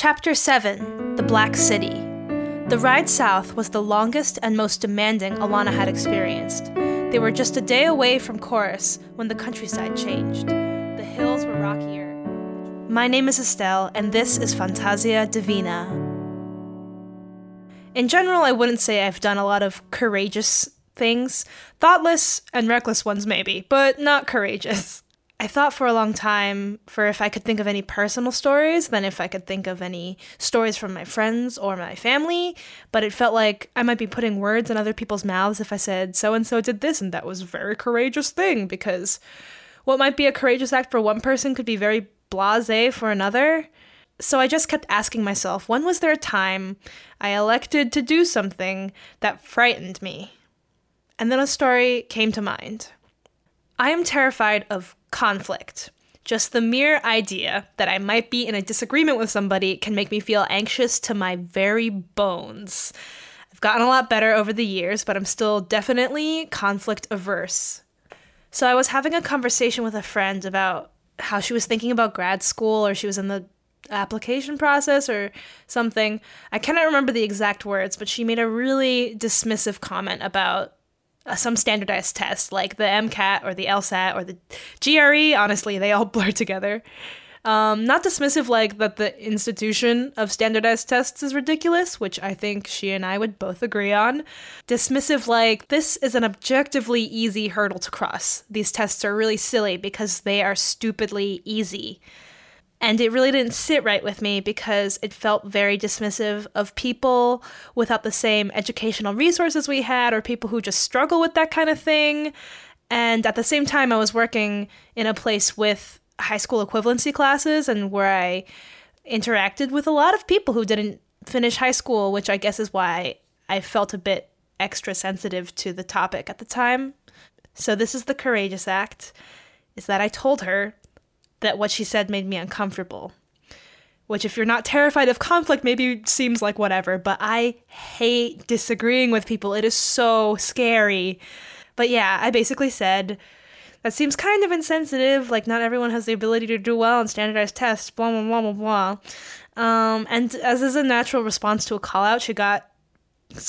Chapter 7 The Black City. The ride south was the longest and most demanding Alanna had experienced. They were just a day away from Corus when the countryside changed. The hills were rockier. My name is Estelle, and this is Fantasia Divina. In general, I wouldn't say I've done a lot of courageous things. Thoughtless and reckless ones, maybe, but not courageous. I thought for a long time for if I could think of any personal stories, then if I could think of any stories from my friends or my family, but it felt like I might be putting words in other people's mouths if I said so and so did this and that was a very courageous thing because what might be a courageous act for one person could be very blasé for another. So I just kept asking myself, when was there a time I elected to do something that frightened me? And then a story came to mind. I am terrified of conflict. Just the mere idea that I might be in a disagreement with somebody can make me feel anxious to my very bones. I've gotten a lot better over the years, but I'm still definitely conflict averse. So I was having a conversation with a friend about how she was thinking about grad school or she was in the application process or something. I cannot remember the exact words, but she made a really dismissive comment about uh, some standardized test like the MCAT or the LSAT or the GRE. Honestly, they all blur together. Um, not dismissive like that the institution of standardized tests is ridiculous, which I think she and I would both agree on. Dismissive like this is an objectively easy hurdle to cross. These tests are really silly because they are stupidly easy. And it really didn't sit right with me because it felt very dismissive of people without the same educational resources we had or people who just struggle with that kind of thing. And at the same time, I was working in a place with high school equivalency classes and where I interacted with a lot of people who didn't finish high school, which I guess is why I felt a bit extra sensitive to the topic at the time. So this is the courageous act is that I told her that what she said made me uncomfortable. Which, if you're not terrified of conflict, maybe seems like whatever, but I hate disagreeing with people. It is so scary. But yeah, I basically said, that seems kind of insensitive. Like, not everyone has the ability to do well on standardized tests, blah, blah, blah, blah, blah. Um, and as is a natural response to a call out, she got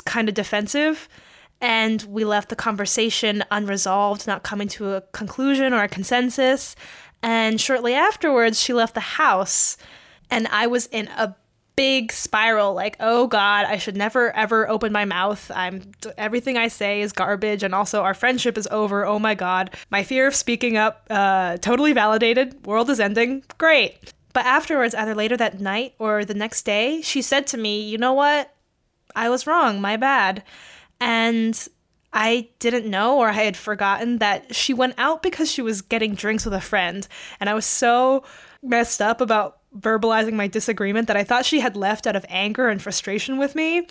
kind of defensive. And we left the conversation unresolved, not coming to a conclusion or a consensus. And shortly afterwards, she left the house, and I was in a big spiral like oh god i should never ever open my mouth. I'm everything i say is garbage and also our friendship is over. Oh my god. My fear of speaking up uh, totally validated. World is ending. Great. But afterwards either later that night or the next day she said to me you know what? I was wrong. My bad. And I didn't know or I had forgotten that she went out because she was getting drinks with a friend. And I was so messed up about verbalizing my disagreement that I thought she had left out of anger and frustration with me.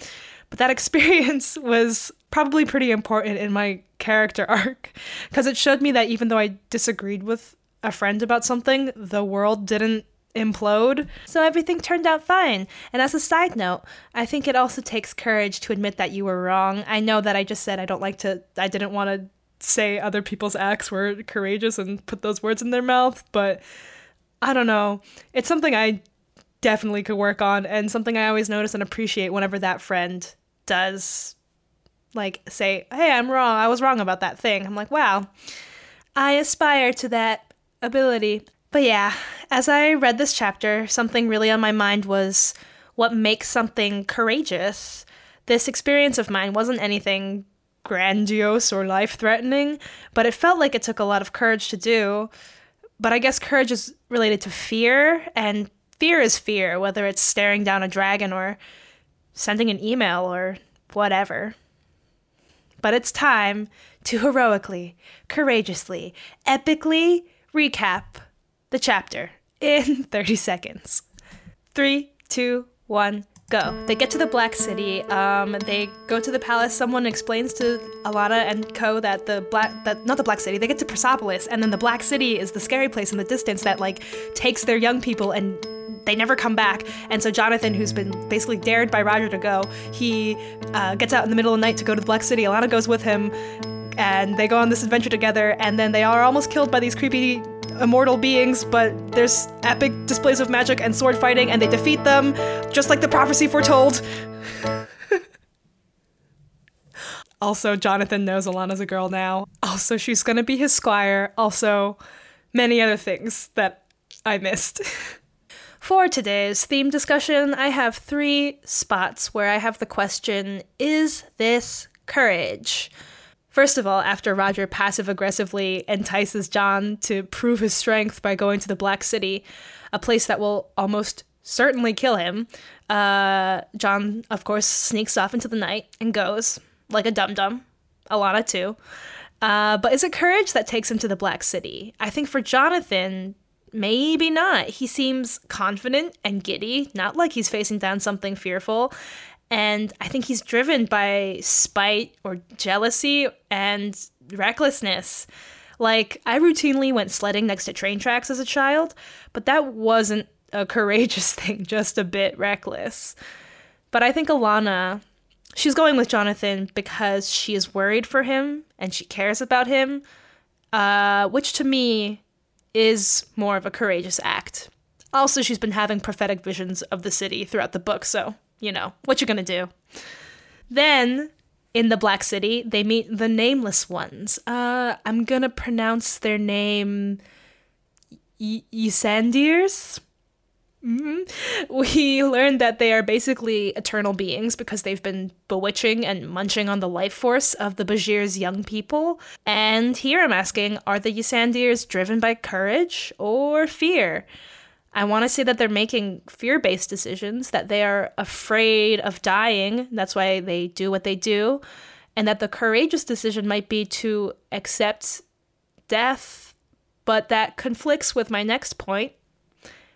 But that experience was probably pretty important in my character arc because it showed me that even though I disagreed with a friend about something, the world didn't implode. So everything turned out fine. And as a side note, I think it also takes courage to admit that you were wrong. I know that I just said I don't like to, I didn't want to say other people's acts were courageous and put those words in their mouth, but I don't know. It's something I definitely could work on and something I always notice and appreciate whenever that friend does like say, "Hey, I'm wrong. I was wrong about that thing." I'm like, "Wow. I aspire to that ability." But yeah, as I read this chapter, something really on my mind was what makes something courageous. This experience of mine wasn't anything grandiose or life threatening, but it felt like it took a lot of courage to do. But I guess courage is related to fear, and fear is fear, whether it's staring down a dragon or sending an email or whatever. But it's time to heroically, courageously, epically recap the chapter in 30 seconds. Three, two, one, go. They get to the Black City. Um, they go to the palace. Someone explains to Alanna and Co that the black that not the Black City. They get to Persepolis, and then the Black City is the scary place in the distance that like takes their young people and they never come back. And so Jonathan, who's been basically dared by Roger to go, he uh, gets out in the middle of the night to go to the Black City. Alanna goes with him, and they go on this adventure together. And then they are almost killed by these creepy immortal beings, but there's epic displays of magic and sword fighting, and they defeat them, just like the prophecy foretold. also, Jonathan knows Alanna's a girl now. Also, she's gonna be his squire. Also, many other things that I missed. For today's theme discussion, I have three spots where I have the question Is this courage? First of all, after Roger passive aggressively entices John to prove his strength by going to the Black City, a place that will almost certainly kill him, uh, Jon, of course, sneaks off into the night and goes, like a dum dum. Alanna, too. Uh, but is it courage that takes him to the Black City? I think for Jonathan, maybe not. He seems confident and giddy, not like he's facing down something fearful. And I think he's driven by spite or jealousy and recklessness. Like, I routinely went sledding next to train tracks as a child, but that wasn't a courageous thing, just a bit reckless. But I think Alanna, she's going with Jonathan because she is worried for him and she cares about him, uh, which to me is more of a courageous act. Also, she's been having prophetic visions of the city throughout the book, so you know, what you're gonna do? Then in the Black City, they meet the Nameless Ones. Uh, I'm gonna pronounce their name y- Ysandirs. Mm-hmm. We learned that they are basically eternal beings because they've been bewitching and munching on the life force of the Bazhir's young people. And here I'm asking are the Ysandirs driven by courage or fear? I want to say that they're making fear based decisions, that they are afraid of dying. That's why they do what they do. And that the courageous decision might be to accept death. But that conflicts with my next point,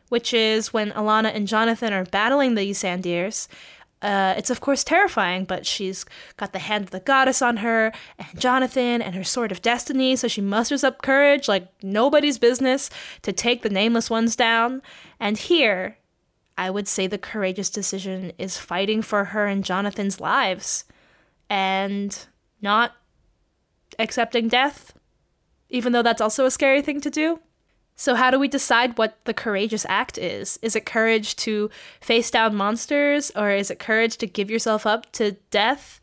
which is when Alanna and Jonathan are battling the Ysandirs, uh, it's of course terrifying, but she's got the hand of the goddess on her, and Jonathan, and her sword of destiny, so she musters up courage like nobody's business to take the nameless ones down. And here, I would say the courageous decision is fighting for her and Jonathan's lives, and not accepting death, even though that's also a scary thing to do. So, how do we decide what the courageous act is? Is it courage to face down monsters, or is it courage to give yourself up to death?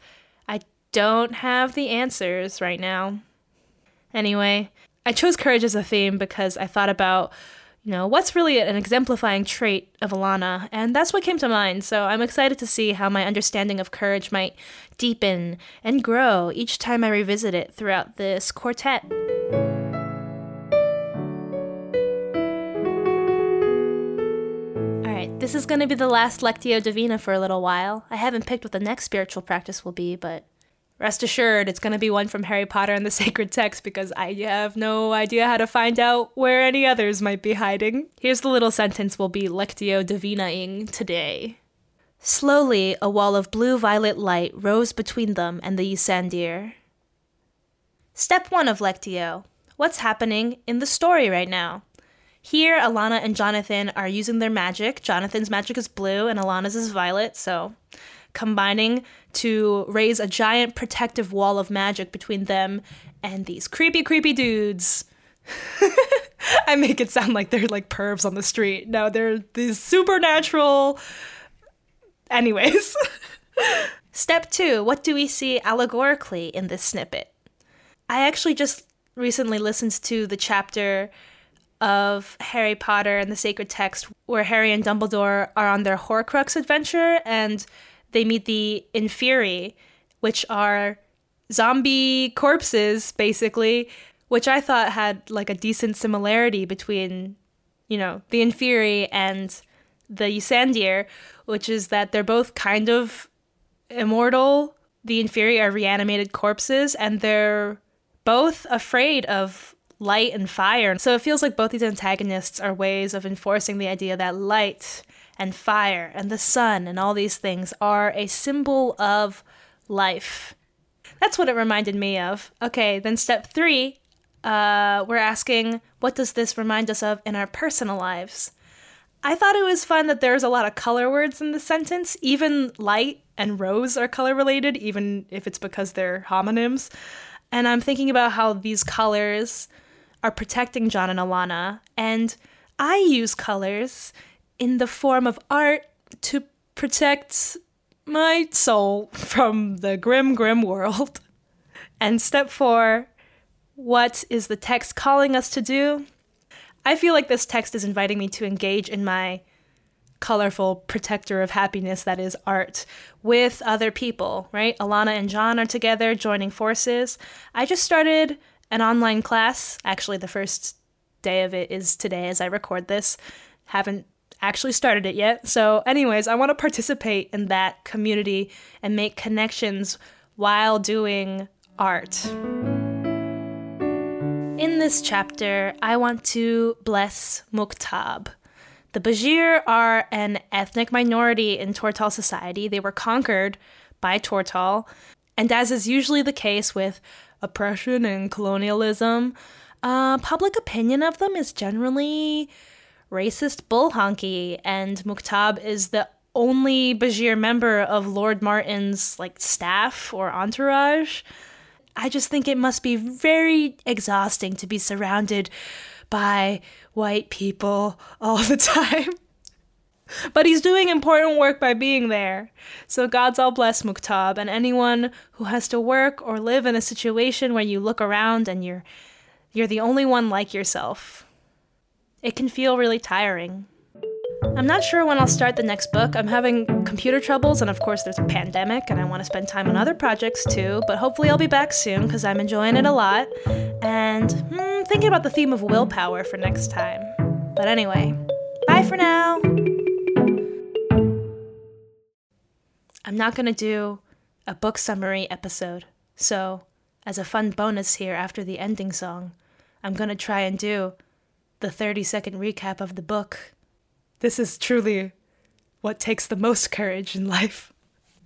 I don't have the answers right now. Anyway, I chose courage as a theme because I thought about, you know, what's really an exemplifying trait of Alanna, and that's what came to mind. So I'm excited to see how my understanding of courage might deepen and grow each time I revisit it throughout this quartet. This is going to be the last Lectio Divina for a little while. I haven't picked what the next spiritual practice will be, but rest assured it's going to be one from Harry Potter and the Sacred Text because I have no idea how to find out where any others might be hiding. Here's the little sentence we'll be Lectio Divinaing today. Slowly, a wall of blue violet light rose between them and the Ysandir. Step 1 of Lectio What's happening in the story right now? Here, Alanna and Jonathan are using their magic. Jonathan's magic is blue and Alanna's is violet, so combining to raise a giant protective wall of magic between them and these creepy, creepy dudes. I make it sound like they're like pervs on the street. No, they're these supernatural. Anyways. Step two what do we see allegorically in this snippet? I actually just recently listened to the chapter of Harry Potter and the Sacred Text, where Harry and Dumbledore are on their Horcrux adventure and they meet the Inferi, which are zombie corpses, basically, which I thought had like a decent similarity between, you know, the Inferi and the Ysandir, which is that they're both kind of immortal. The Inferi are reanimated corpses, and they're both afraid of light and fire. So it feels like both these antagonists are ways of enforcing the idea that light and fire and the sun and all these things are a symbol of life. That's what it reminded me of. Okay, then step three, uh, we're asking, what does this remind us of in our personal lives? I thought it was fun that there's a lot of color words in the sentence. Even light and rose are color related, even if it's because they're homonyms. And I'm thinking about how these colors are protecting John and Alanna, and I use colors in the form of art to protect my soul from the grim, grim world. And step four what is the text calling us to do? I feel like this text is inviting me to engage in my colorful protector of happiness that is art with other people, right? Alanna and John are together joining forces. I just started an online class. Actually, the first day of it is today as I record this. Haven't actually started it yet. So, anyways, I want to participate in that community and make connections while doing art. In this chapter, I want to bless Mukhtab. The Bazhir are an ethnic minority in Tortall society. They were conquered by Tortall, and as is usually the case with oppression and colonialism, uh, public opinion of them is generally racist bull honky, and Mukhtab is the only Bazhir member of Lord Martin's like staff or entourage. I just think it must be very exhausting to be surrounded by white people all the time. But he's doing important work by being there. So God's all bless Mukhtab and anyone who has to work or live in a situation where you look around and you're you're the only one like yourself. It can feel really tiring. I'm not sure when I'll start the next book. I'm having computer troubles, and of course, there's a pandemic, and I want to spend time on other projects too. But hopefully, I'll be back soon because I'm enjoying it a lot. And hmm, thinking about the theme of willpower for next time. But anyway, bye for now. I'm not going to do a book summary episode, so as a fun bonus here after the ending song, I'm going to try and do the 30 second recap of the book. This is truly what takes the most courage in life.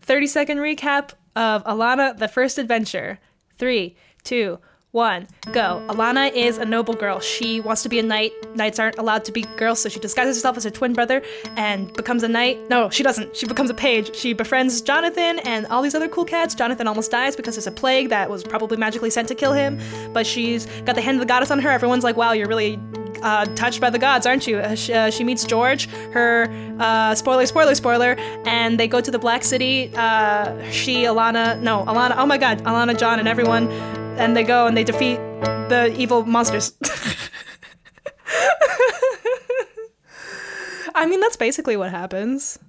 30 second recap of Alanna the First Adventure. Three, two, one, go. Alanna is a noble girl. She wants to be a knight. Knights aren't allowed to be girls, so she disguises herself as her twin brother and becomes a knight. No, she doesn't. She becomes a page. She befriends Jonathan and all these other cool cats. Jonathan almost dies because there's a plague that was probably magically sent to kill him, but she's got the hand of the goddess on her. Everyone's like, wow, you're really uh, touched by the gods, aren't you? Uh, she, uh, she, meets George, her uh, spoiler, spoiler, spoiler, and they go to the Black City. Uh, she, Alanna, no, Alanna, oh my god, Alanna, John, and everyone, and they go and they defeat the evil monsters. I mean, that's basically what happens.